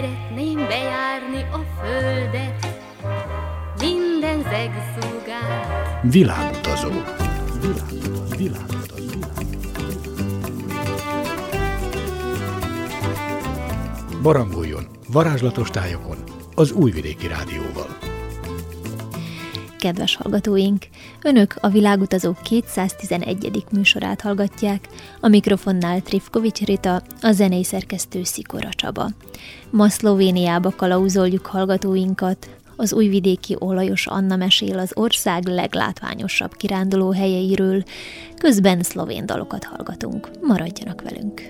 Szeretném bejárni a földet, minden zegszúgát. Világutazó. Világutazó. Világutazó. Barangoljon varázslatos tájokon az Újvidéki Rádióval. Kedves hallgatóink! Önök a Világutazók 211. műsorát hallgatják, a mikrofonnál Trifkovics Rita, a zenei szerkesztő Szikora Csaba. Ma Szlovéniába kalauzoljuk hallgatóinkat, az újvidéki olajos Anna mesél az ország leglátványosabb kiránduló helyeiről, közben szlovén dalokat hallgatunk. Maradjanak velünk!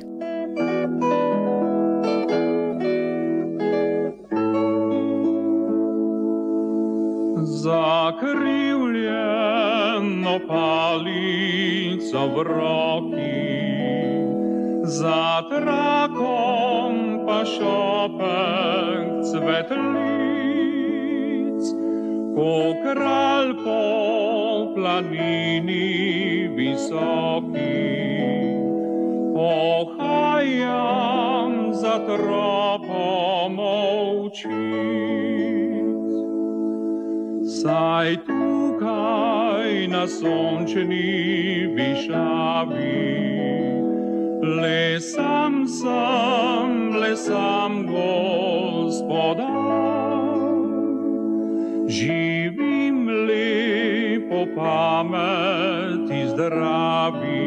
Zakrivljeno palico v roki, za trakom pa šopek cvetlic, ko kralj po planini visoki. Ohajam za tropom ovčic. Saj tukaj na sončni višavi, le sam sem, le sam gospodar. Živim lepo pameti zdravi,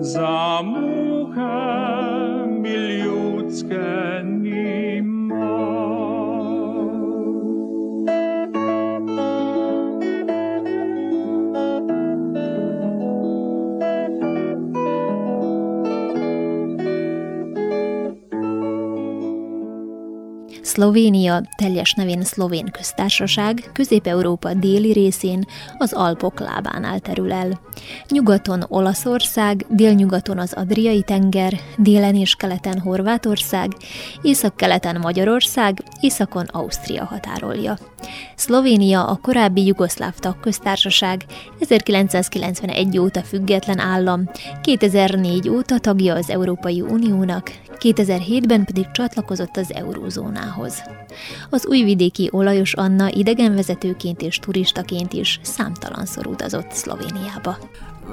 za muhe mi Szlovénia, teljes nevén Szlovén köztársaság, Közép-Európa déli részén, az Alpok lábánál terül el. Nyugaton Olaszország, délnyugaton az Adriai tenger, délen és keleten Horvátország, észak-keleten Magyarország, északon Ausztria határolja. Szlovénia a korábbi jugoszláv tagköztársaság, 1991 óta független állam, 2004 óta tagja az Európai Uniónak, 2007-ben pedig csatlakozott az eurózónához. Az újvidéki olajos Anna idegenvezetőként és turistaként is számtalanszor utazott Szlovéniába.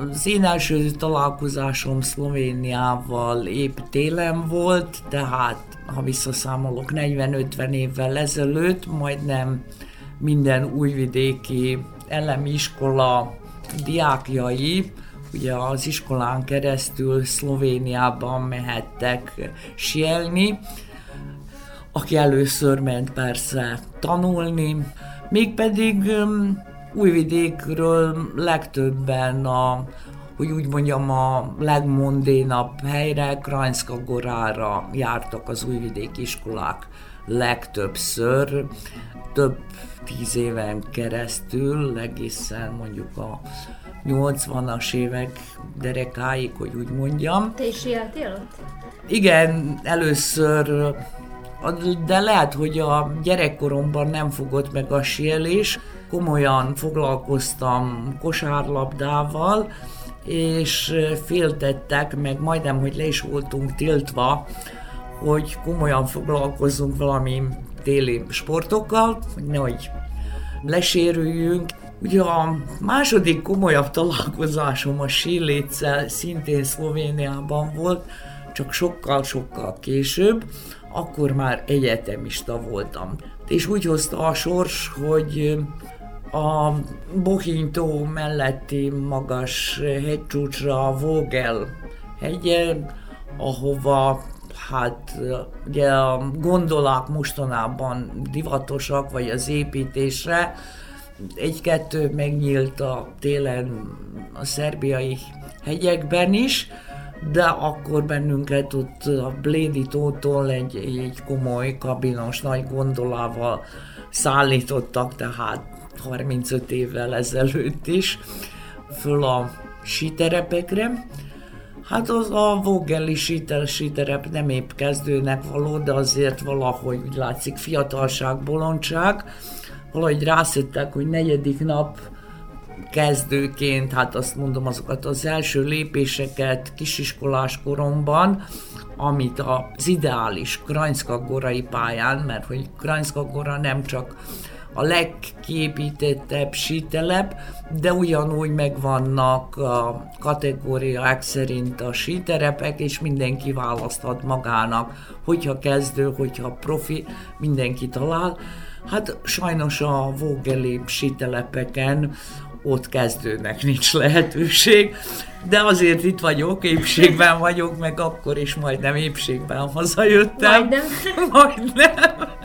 Az én első találkozásom Szlovéniával épp télen volt, tehát ha visszaszámolok 40-50 évvel ezelőtt, majdnem minden újvidéki elemi iskola diákjai ugye az iskolán keresztül Szlovéniában mehettek sielni, aki először ment persze tanulni, mégpedig Újvidékről legtöbben a, hogy úgy mondjam, a legmondénabb helyre, Krajnszka Gorára jártak az újvidék iskolák legtöbbször, több tíz éven keresztül, egészen mondjuk a 80-as évek derekáig, hogy úgy mondjam. Te is ott? Igen, először, de lehet, hogy a gyerekkoromban nem fogott meg a sielés. Komolyan foglalkoztam kosárlabdával, és féltettek, meg majdnem, hogy le is voltunk tiltva, hogy komolyan foglalkozzunk valami téli sportokkal, hogy nehogy lesérüljünk. Ugye a második komolyabb találkozásom a síléccel szintén Szlovéniában volt, csak sokkal-sokkal később, akkor már egyetemista voltam. És úgy hozta a sors, hogy a Bohintó melletti magas hegycsúcsra, a Vogel hegyen, ahova hát ugye a gondolák mostanában divatosak, vagy az építésre, egy-kettő megnyílt a télen a szerbiai hegyekben is, de akkor bennünket ott a Blédi tótól egy, egy komoly kabinos nagy gondolával szállítottak, tehát 35 évvel ezelőtt is, föl a síterepekre. Hát az a Vogeli síter, síterep nem épp kezdőnek való, de azért valahogy úgy látszik fiatalság, bolondság valahogy rászöttek, hogy negyedik nap kezdőként, hát azt mondom azokat az első lépéseket kisiskolás koromban, amit az ideális Krajnszka-gorai pályán, mert hogy Krajnszka-gora nem csak a legképítettebb sítelep, de ugyanúgy megvannak a kategóriák szerint a síterepek, és mindenki választhat magának, hogyha kezdő, hogyha profi, mindenki talál. Hát sajnos a vógelébb sítelepeken ott kezdőnek nincs lehetőség, de azért itt vagyok, épségben vagyok, meg akkor is majdnem épségben hazajöttem. Majdnem. majdnem.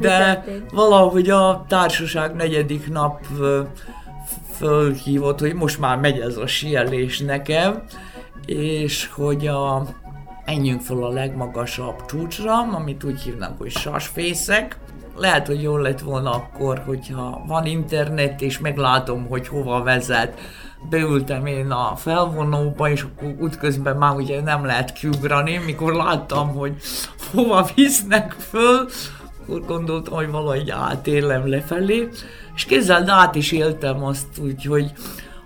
De valahogy a társaság negyedik nap fölhívott, hogy most már megy ez a sielés nekem, és hogy a, menjünk fel a legmagasabb csúcsra, amit úgy hívnak, hogy sasfészek. Lehet, hogy jól lett volna akkor, hogyha van internet, és meglátom, hogy hova vezet. Beültem én a felvonóba, és akkor útközben már ugye nem lehet kiugrani, mikor láttam, hogy hova visznek föl, akkor gondoltam, hogy valahogy átélem lefelé, és kézzel át is éltem azt úgy, hogy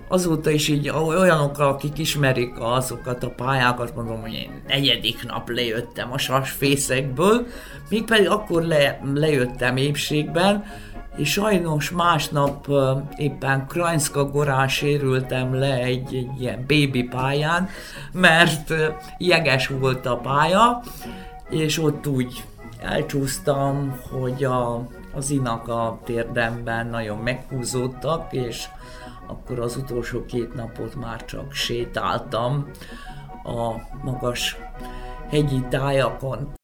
azóta is így olyanokkal, akik ismerik azokat a pályákat, mondom, hogy én negyedik nap lejöttem a sasfészekből, még pedig akkor le, lejöttem épségben, és sajnos másnap éppen Krajnszka gorán sérültem le egy, egy ilyen baby pályán, mert jeges volt a pálya, és ott úgy elcsúsztam, hogy a, az inak a térdemben nagyon meghúzódtak, és akkor az utolsó két napot már csak sétáltam a magas hegyi tájakon.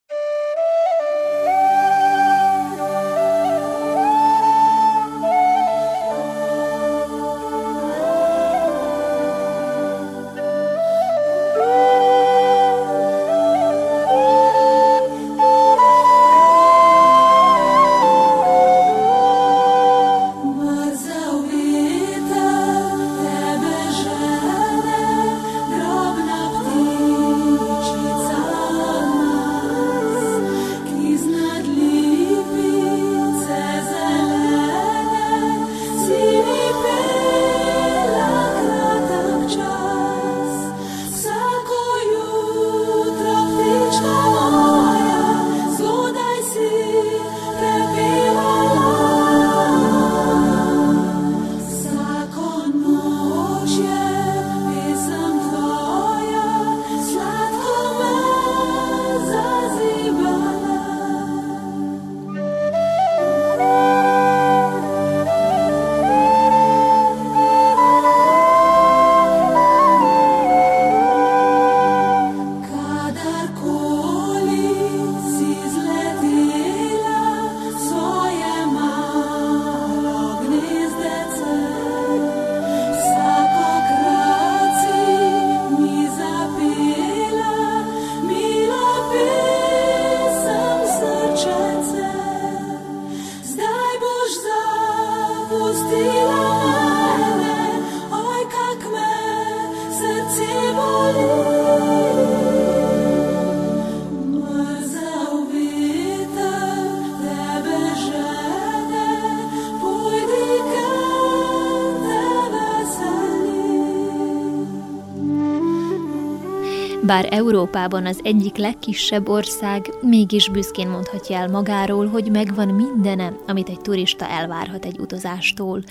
Bár Európában az egyik legkisebb ország, mégis büszkén mondhatja el magáról, hogy megvan mindene, amit egy turista elvárhat egy utazástól.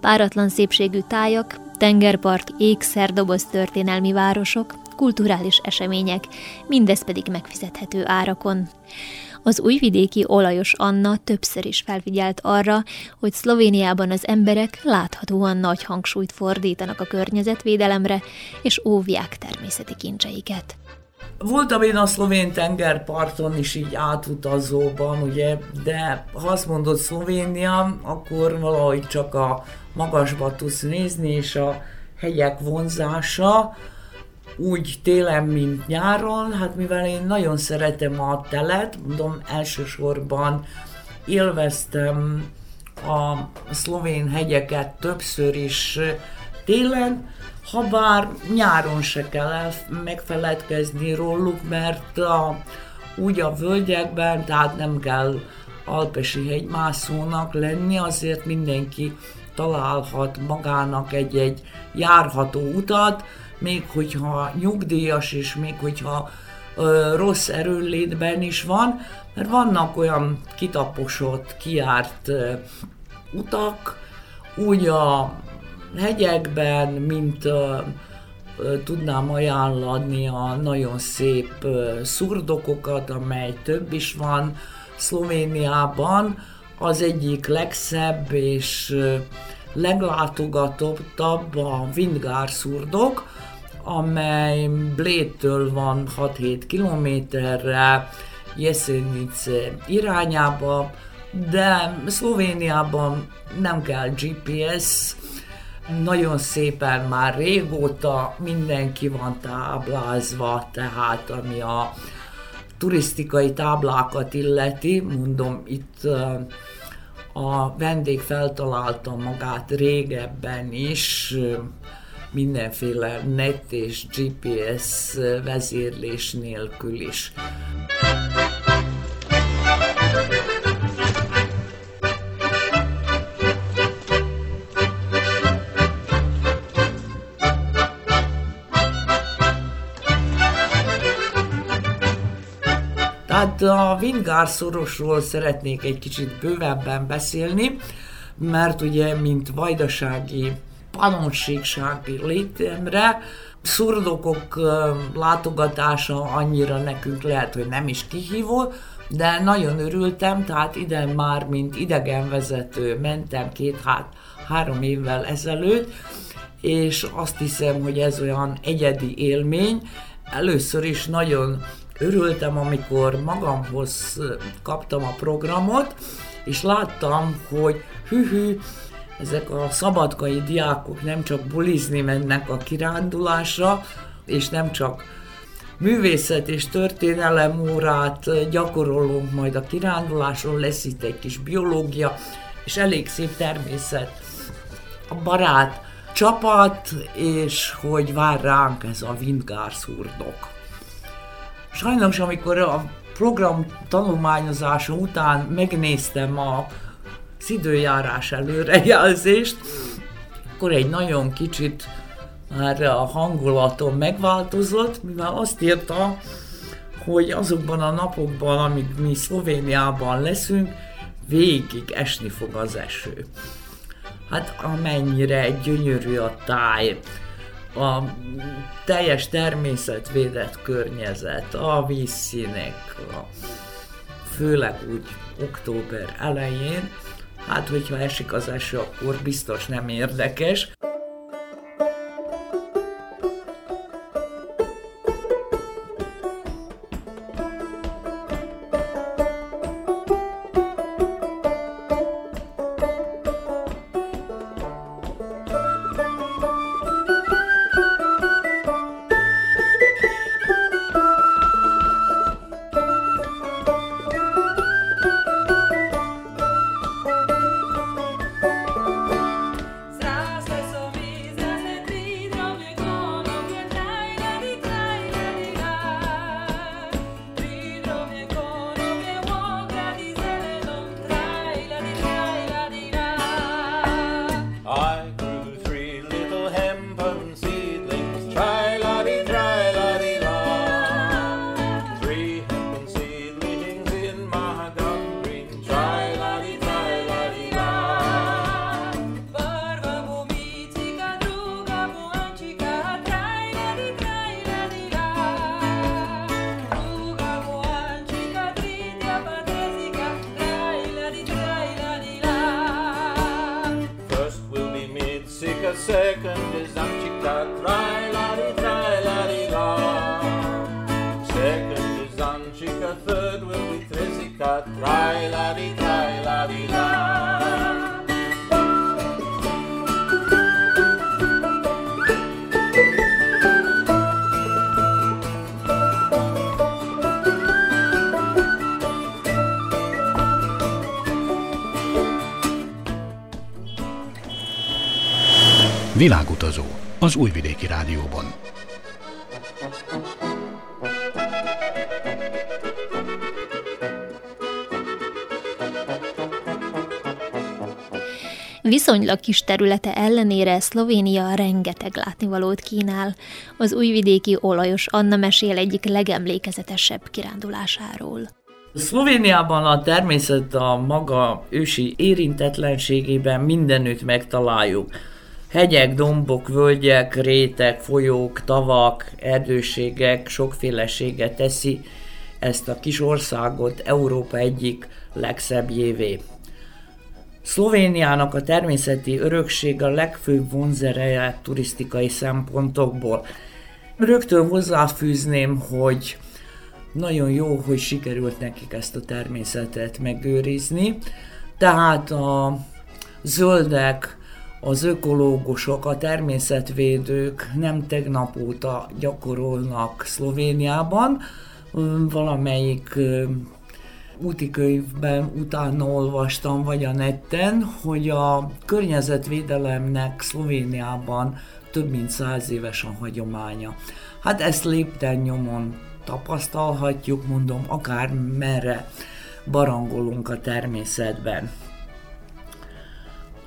Páratlan szépségű tájak, tengerpart, ékszerdoboz történelmi városok, kulturális események, mindez pedig megfizethető árakon. Az újvidéki olajos Anna többször is felfigyelt arra, hogy Szlovéniában az emberek láthatóan nagy hangsúlyt fordítanak a környezetvédelemre, és óvják természeti kincseiket. Voltam én a szlovén tengerparton is így átutazóban, ugye, de ha azt mondod Szlovénia, akkor valahogy csak a magasba tudsz nézni, és a hegyek vonzása, úgy télen, mint nyáron, hát mivel én nagyon szeretem a telet, mondom, elsősorban élveztem a szlovén hegyeket többször is télen, ha bár nyáron se kell megfeledkezni róluk, mert a, úgy a völgyekben, tehát nem kell alpesi hegymászónak lenni, azért mindenki találhat magának egy-egy járható utat, még hogyha nyugdíjas, és még hogyha rossz erőlétben is van, mert vannak olyan kitaposott, kiárt utak, úgy a hegyekben, mint tudnám ajánlani a nagyon szép szurdokokat, amely több is van Szlovéniában. Az egyik legszebb és leglátogatottabb a Vindgár szurdok, amely Blétől van 6-7 kilométerre, Jesenice irányába, de Szlovéniában nem kell GPS, nagyon szépen már régóta mindenki van táblázva, tehát ami a turisztikai táblákat illeti, mondom, itt a vendég feltalálta magát régebben is, mindenféle net és GPS vezérlés nélkül is. Tehát a Vingár szorosról szeretnék egy kicsit bővebben beszélni, mert ugye, mint vajdasági panonségsági létemre, szurdokok látogatása annyira nekünk lehet, hogy nem is kihívó, de nagyon örültem, tehát ide már, mint idegenvezető mentem két, hát, három évvel ezelőtt, és azt hiszem, hogy ez olyan egyedi élmény. Először is nagyon örültem, amikor magamhoz kaptam a programot, és láttam, hogy hű-hű, ezek a szabadkai diákok nem csak bulizni mennek a kirándulásra, és nem csak művészet és történelem órát gyakorolunk majd a kiránduláson, lesz itt egy kis biológia, és elég szép természet a barát csapat, és hogy vár ránk ez a Windgár szurdok. Sajnos, amikor a program tanulmányozása után megnéztem a az időjárás előrejelzést, akkor egy nagyon kicsit már a hangulatom megváltozott, mivel azt írta, hogy azokban a napokban, amíg mi Szlovéniában leszünk, végig esni fog az eső. Hát amennyire gyönyörű a táj, a teljes természetvédett környezet, a vízszínek, a, főleg úgy október elején, hát hogyha esik az eső, akkor biztos nem érdekes. Világutazó az Újvidéki Rádióban. Viszonylag kis területe ellenére Szlovénia rengeteg látnivalót kínál. Az újvidéki olajos Anna mesél egyik legemlékezetesebb kirándulásáról. Szlovéniában a természet a maga ősi érintetlenségében mindenütt megtaláljuk. Hegyek, dombok, völgyek, rétek, folyók, tavak, erdőségek sokfélesége teszi ezt a kis országot Európa egyik legszebbjévé. Szlovéniának a természeti örökség a legfőbb vonzereje turisztikai szempontokból. Rögtön hozzáfűzném, hogy nagyon jó, hogy sikerült nekik ezt a természetet megőrizni. Tehát a zöldek, az ökológusok, a természetvédők nem tegnap óta gyakorolnak Szlovéniában. Valamelyik úti könyvben utána olvastam, vagy a netten, hogy a környezetvédelemnek Szlovéniában több mint száz éves a hagyománya. Hát ezt lépten nyomon tapasztalhatjuk, mondom, akár merre barangolunk a természetben.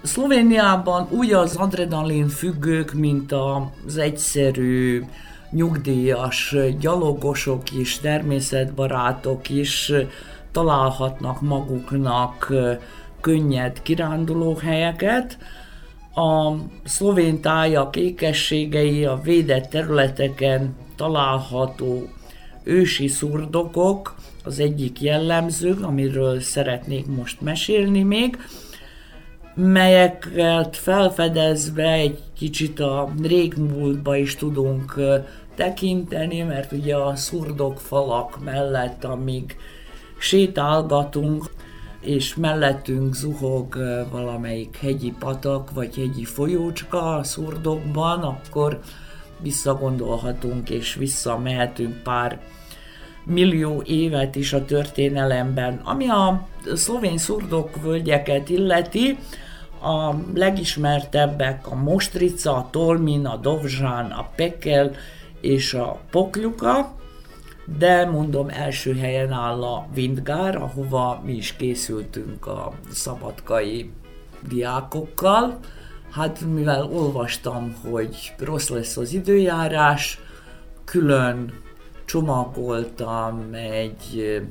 Szlovéniában úgy az adrenalin függők, mint az egyszerű nyugdíjas gyalogosok is, természetbarátok is találhatnak maguknak könnyed kirándulóhelyeket. A szlovén tájak ékességei a védett területeken található ősi szurdokok, az egyik jellemző, amiről szeretnék most mesélni még, melyeket felfedezve egy kicsit a régmúltba is tudunk tekinteni, mert ugye a szurdok falak mellett, amíg sétálgatunk, és mellettünk zuhog valamelyik hegyi patak, vagy hegyi folyócska a szurdokban, akkor visszagondolhatunk és visszamehetünk pár millió évet is a történelemben. Ami a szlovén szurdok völgyeket illeti, a legismertebbek a Mostrica, a Tolmin, a Dovzsán, a Pekel és a Pokluka, de mondom első helyen áll a Vindgár, ahova mi is készültünk a szabadkai diákokkal. Hát mivel olvastam, hogy rossz lesz az időjárás, külön csomagoltam egy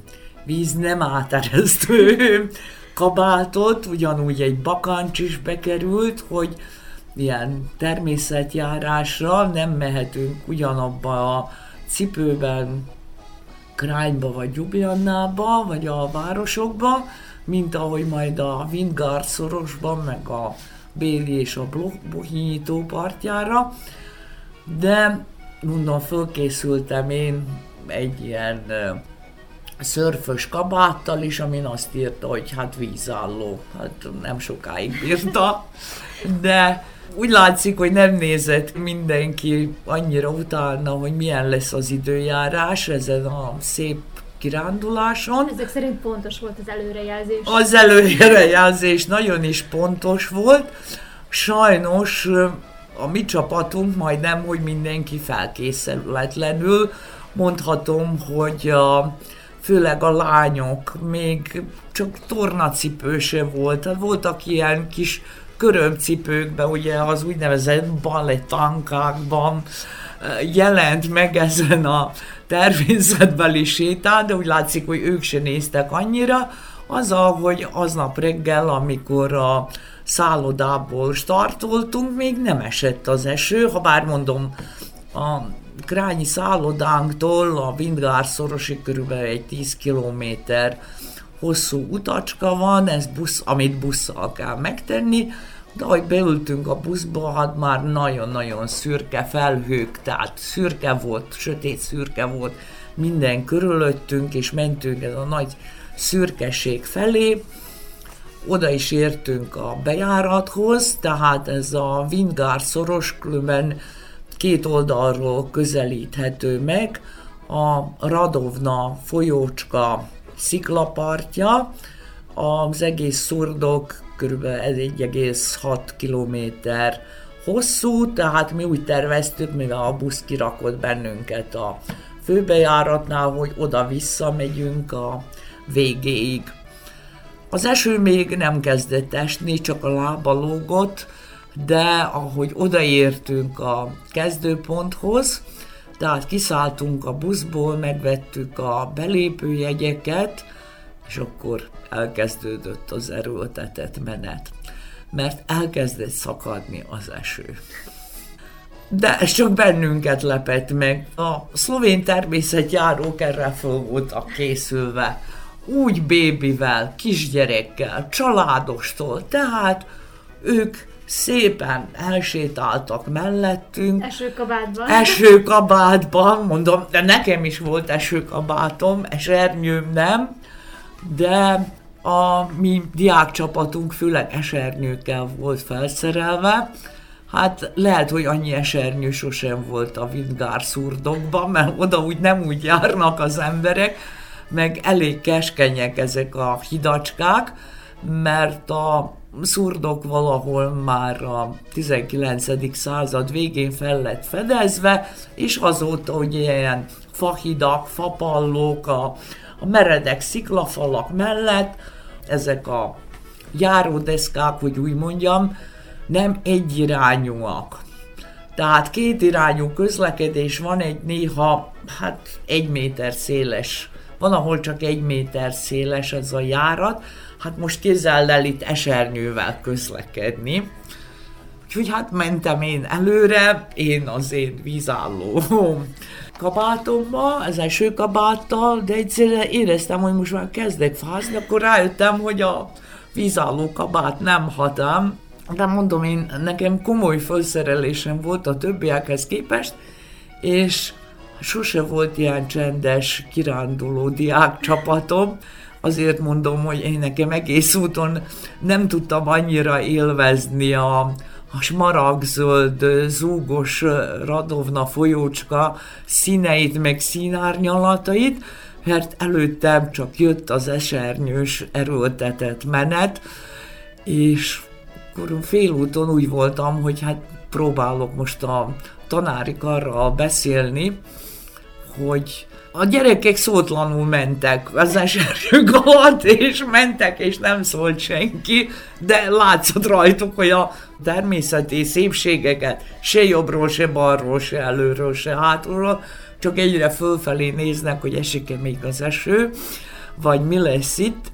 víz nem áteresztő kabátot, ugyanúgy egy bakancs is bekerült, hogy ilyen természetjárásra nem mehetünk ugyanabba a cipőben Krányba vagy Gyubjannába, vagy a városokba, mint ahogy majd a Wingard szorosban, meg a Béli és a Bohinyító partjára, de mondom, fölkészültem én egy ilyen szörfös kabáttal is, amin azt írta, hogy hát vízálló, hát nem sokáig bírta, de úgy látszik, hogy nem nézett mindenki annyira utána, hogy milyen lesz az időjárás ezen a szép kiránduláson. Ezek szerint pontos volt az előrejelzés. Az előrejelzés nagyon is pontos volt. Sajnos a mi csapatunk majdnem, hogy mindenki felkészületlenül. Mondhatom, hogy a, főleg a lányok még csak tornacipő se volt. Hát voltak ilyen kis körömcipőkben, ugye az úgynevezett balettankákban jelent meg ezen a természetbeli sétán, de úgy látszik, hogy ők se néztek annyira, azzal, hogy aznap reggel, amikor a szállodából startoltunk, még nem esett az eső, ha bár mondom, a Krányi szállodánktól a Vindgár szorosi körülbelül egy 10 kilométer hosszú utacska van, ez busz, amit busszal kell megtenni, de ahogy beültünk a buszba, hát már nagyon-nagyon szürke felhők, tehát szürke volt, sötét szürke volt minden körülöttünk, és mentünk ez a nagy szürkeség felé. Oda is értünk a bejárathoz, tehát ez a Vingár szoros különben két oldalról közelíthető meg. A Radovna folyócska sziklapartja, az egész szurdok kb. 1,6 kilométer hosszú, tehát mi úgy terveztük, mivel a busz kirakott bennünket a főbejáratnál, hogy oda-vissza megyünk a végéig. Az eső még nem kezdett esni, csak a lába lógott, de ahogy odaértünk a kezdőponthoz, tehát kiszálltunk a buszból, megvettük a belépőjegyeket, és akkor elkezdődött az erőltetett menet, mert elkezdett szakadni az eső. De ez csak bennünket lepett meg. A szlovén természetjárók erre föl voltak készülve. Úgy bébivel, kisgyerekkel, családostól, tehát ők szépen elsétáltak mellettünk. Esőkabátban. Esőkabátban, mondom, de nekem is volt esőkabátom, esernyőm nem, de a mi diákcsapatunk főleg esernyőkkel volt felszerelve, Hát lehet, hogy annyi esernyő sosem volt a Vindgár szurdokban, mert oda úgy nem úgy járnak az emberek, meg elég keskenyek ezek a hidacskák, mert a szurdok valahol már a 19. század végén fel lett fedezve, és azóta hogy ilyen fahidak, fapallók, a, a meredek sziklafalak mellett, ezek a járódeszkák, hogy úgy mondjam, nem egyirányúak. Tehát kétirányú közlekedés van egy néha, hát egy méter széles, van, ahol csak egy méter széles ez a járat, hát most képzeld el itt esernyővel közlekedni. Úgyhogy hát mentem én előre, én az én vízálló kabátomba, az első kabáttal, de egyszerűen éreztem, hogy most már kezdek fázni, akkor rájöttem, hogy a vízálló kabát nem hatam, de mondom én, nekem komoly felszerelésem volt a többiekhez képest, és sose volt ilyen csendes, kiránduló diák csapatom, azért mondom, hogy én nekem egész úton nem tudtam annyira élvezni a, a smaragzöld, zúgos Radovna folyócska színeit, meg színárnyalatait, mert előttem csak jött az esernyős erőltetett menet, és akkor félúton úgy voltam, hogy hát próbálok most a tanári karral beszélni, hogy a gyerekek szótlanul mentek az eserjük alatt, és mentek, és nem szólt senki, de látszott rajtuk, hogy a természeti szépségeket se jobbról, se balról, se előről, se hátulról, csak egyre fölfelé néznek, hogy esik-e még az eső, vagy mi lesz itt,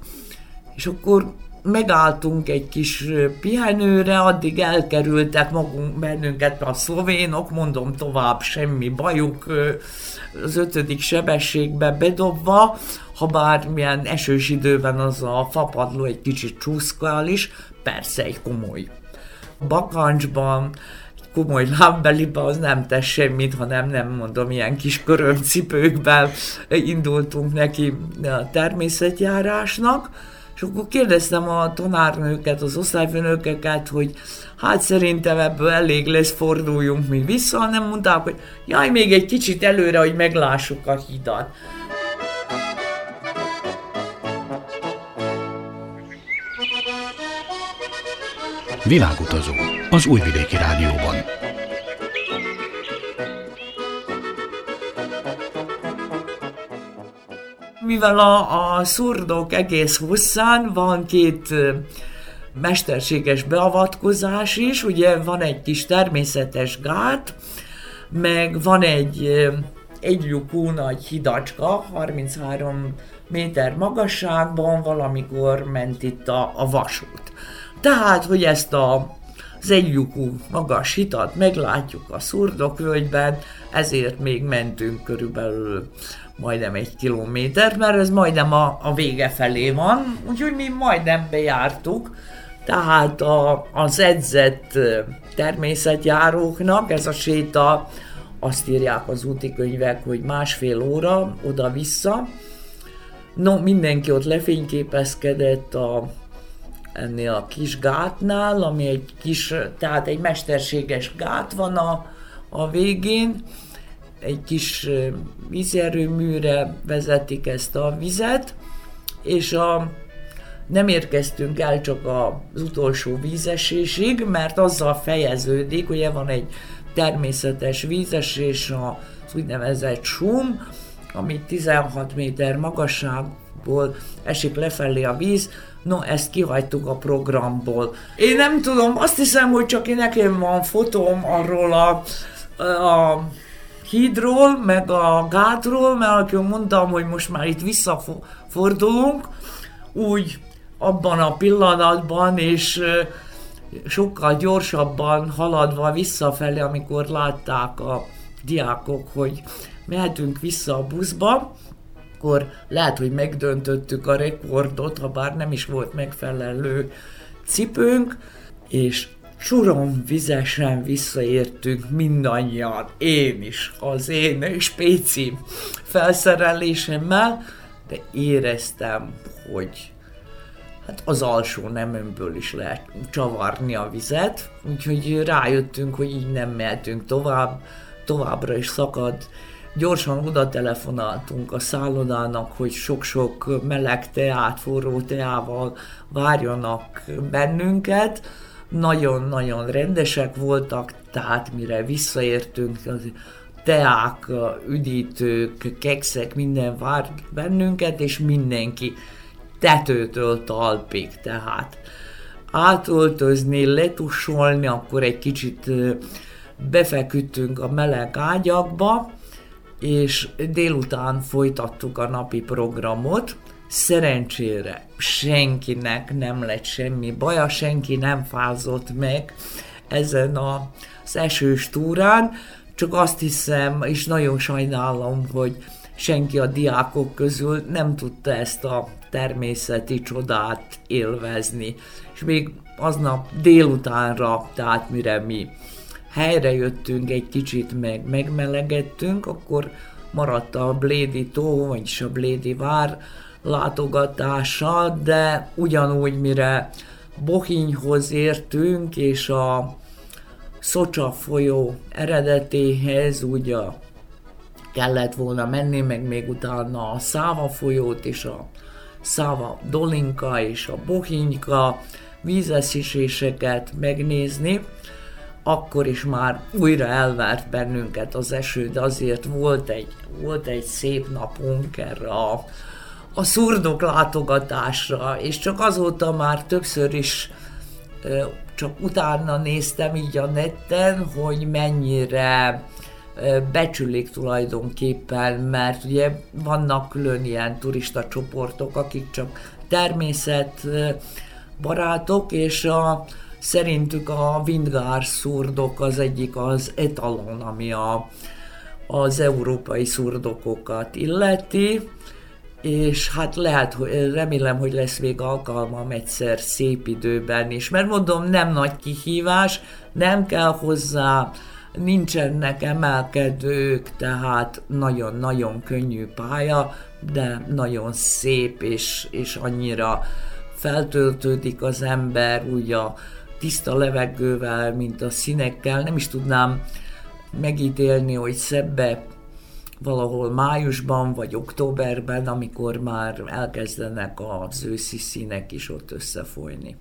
és akkor megálltunk egy kis pihenőre, addig elkerültek magunk bennünket a szlovénok, mondom tovább, semmi bajuk, az ötödik sebességbe bedobva, ha bármilyen esős időben az a fapadló egy kicsit csúszkál is, persze egy komoly bakancsban, komoly lábbelibe az nem tesz semmit, hanem nem mondom, ilyen kis körömcipőkben indultunk neki a természetjárásnak, és akkor kérdeztem a tanárnőket, az osztályfőnökeket, hogy hát szerintem ebből elég lesz, forduljunk mi vissza, hanem mondták, hogy jaj, még egy kicsit előre, hogy meglássuk a hidat. Világutazó az Újvidéki Rádióban. Mivel a, a szurdok egész hosszán van két mesterséges beavatkozás is, ugye van egy kis természetes gát, meg van egy egy lyukú nagy hidacska, 33 méter magasságban, valamikor ment itt a, a vasút. Tehát, hogy ezt a, az egylyukú magas hitat meglátjuk a szurdokvölgyben, ezért még mentünk körülbelül majdnem egy kilométer, mert ez majdnem a, a vége felé van, úgyhogy mi majdnem bejártuk, tehát a, az edzett természetjáróknak ez a séta, azt írják az úti könyvek, hogy másfél óra oda-vissza. No, mindenki ott lefényképezkedett a, ennél a kis gátnál, ami egy kis, tehát egy mesterséges gát van a, a végén, egy kis vízerőműre vezetik ezt a vizet, és a, nem érkeztünk el csak az utolsó vízesésig, mert azzal fejeződik, ugye van egy természetes vízesés, az úgynevezett sum, ami 16 méter magasság ból esik lefelé a víz, no, ezt kihagytuk a programból. Én nem tudom, azt hiszem, hogy csak én nekem van fotóm arról a, a hídról, meg a gátról, mert akkor mondtam, hogy most már itt visszafordulunk, úgy abban a pillanatban, és sokkal gyorsabban haladva visszafelé, amikor látták a diákok, hogy mehetünk vissza a buszba, akkor lehet, hogy megdöntöttük a rekordot, ha bár nem is volt megfelelő cipőnk, és Surom vizesen visszaértünk mindannyian, én is, az én spéci felszerelésemmel, de éreztem, hogy hát az alsó nememből is lehet csavarni a vizet, úgyhogy rájöttünk, hogy így nem mehetünk tovább, továbbra is szakad. Gyorsan oda telefonáltunk a szállodának, hogy sok-sok meleg teát, forró teával várjanak bennünket. Nagyon-nagyon rendesek voltak, tehát mire visszaértünk, az teák, üdítők, kekszek, minden vár bennünket, és mindenki tetőtől talpig, tehát átöltözni, letusolni, akkor egy kicsit befeküdtünk a meleg ágyakba, és délután folytattuk a napi programot. Szerencsére senkinek nem lett semmi baja, senki nem fázott meg ezen az esős túrán, csak azt hiszem, és nagyon sajnálom, hogy senki a diákok közül nem tudta ezt a természeti csodát élvezni. És még aznap délutánra, tehát mire mi helyre jöttünk, egy kicsit meg megmelegettünk, akkor maradt a Blédi tó, vagyis a Blédi vár látogatása, de ugyanúgy, mire Bohinyhoz értünk, és a Szocsa folyó eredetéhez, ugye kellett volna menni, meg még utána a Száva folyót és a Száva Dolinka és a Bohinyka vízesziséseket megnézni, akkor is már újra elvárt bennünket az eső, de azért volt egy, volt egy szép napunk erre a, a szurdok látogatásra, és csak azóta már többször is csak utána néztem így a netten, hogy mennyire becsülik tulajdonképpen, mert ugye vannak külön ilyen turista csoportok, akik csak természet barátok, és a, szerintük a Windgár szurdok az egyik az etalon, ami a, az európai szurdokokat illeti, és hát lehet, remélem, hogy lesz még alkalmam egyszer szép időben is, mert mondom, nem nagy kihívás, nem kell hozzá, nincsenek emelkedők, tehát nagyon-nagyon könnyű pálya, de nagyon szép, és, és annyira feltöltődik az ember úgy a tiszta levegővel, mint a színekkel. Nem is tudnám megítélni, hogy szebbe valahol májusban vagy októberben, amikor már elkezdenek az őszi színek is ott összefolyni.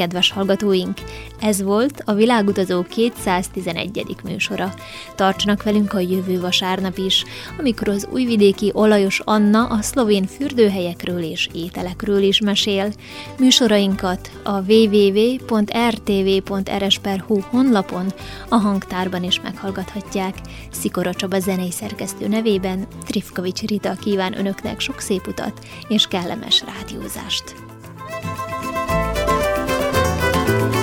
kedves hallgatóink! Ez volt a Világutazó 211. műsora. Tartsanak velünk a jövő vasárnap is, amikor az újvidéki Olajos Anna a szlovén fürdőhelyekről és ételekről is mesél. Műsorainkat a www.rtv.rs.hu honlapon a hangtárban is meghallgathatják. Szikora Csaba zenei szerkesztő nevében Trifkovics Rita kíván önöknek sok szép utat és kellemes rádiózást. thank you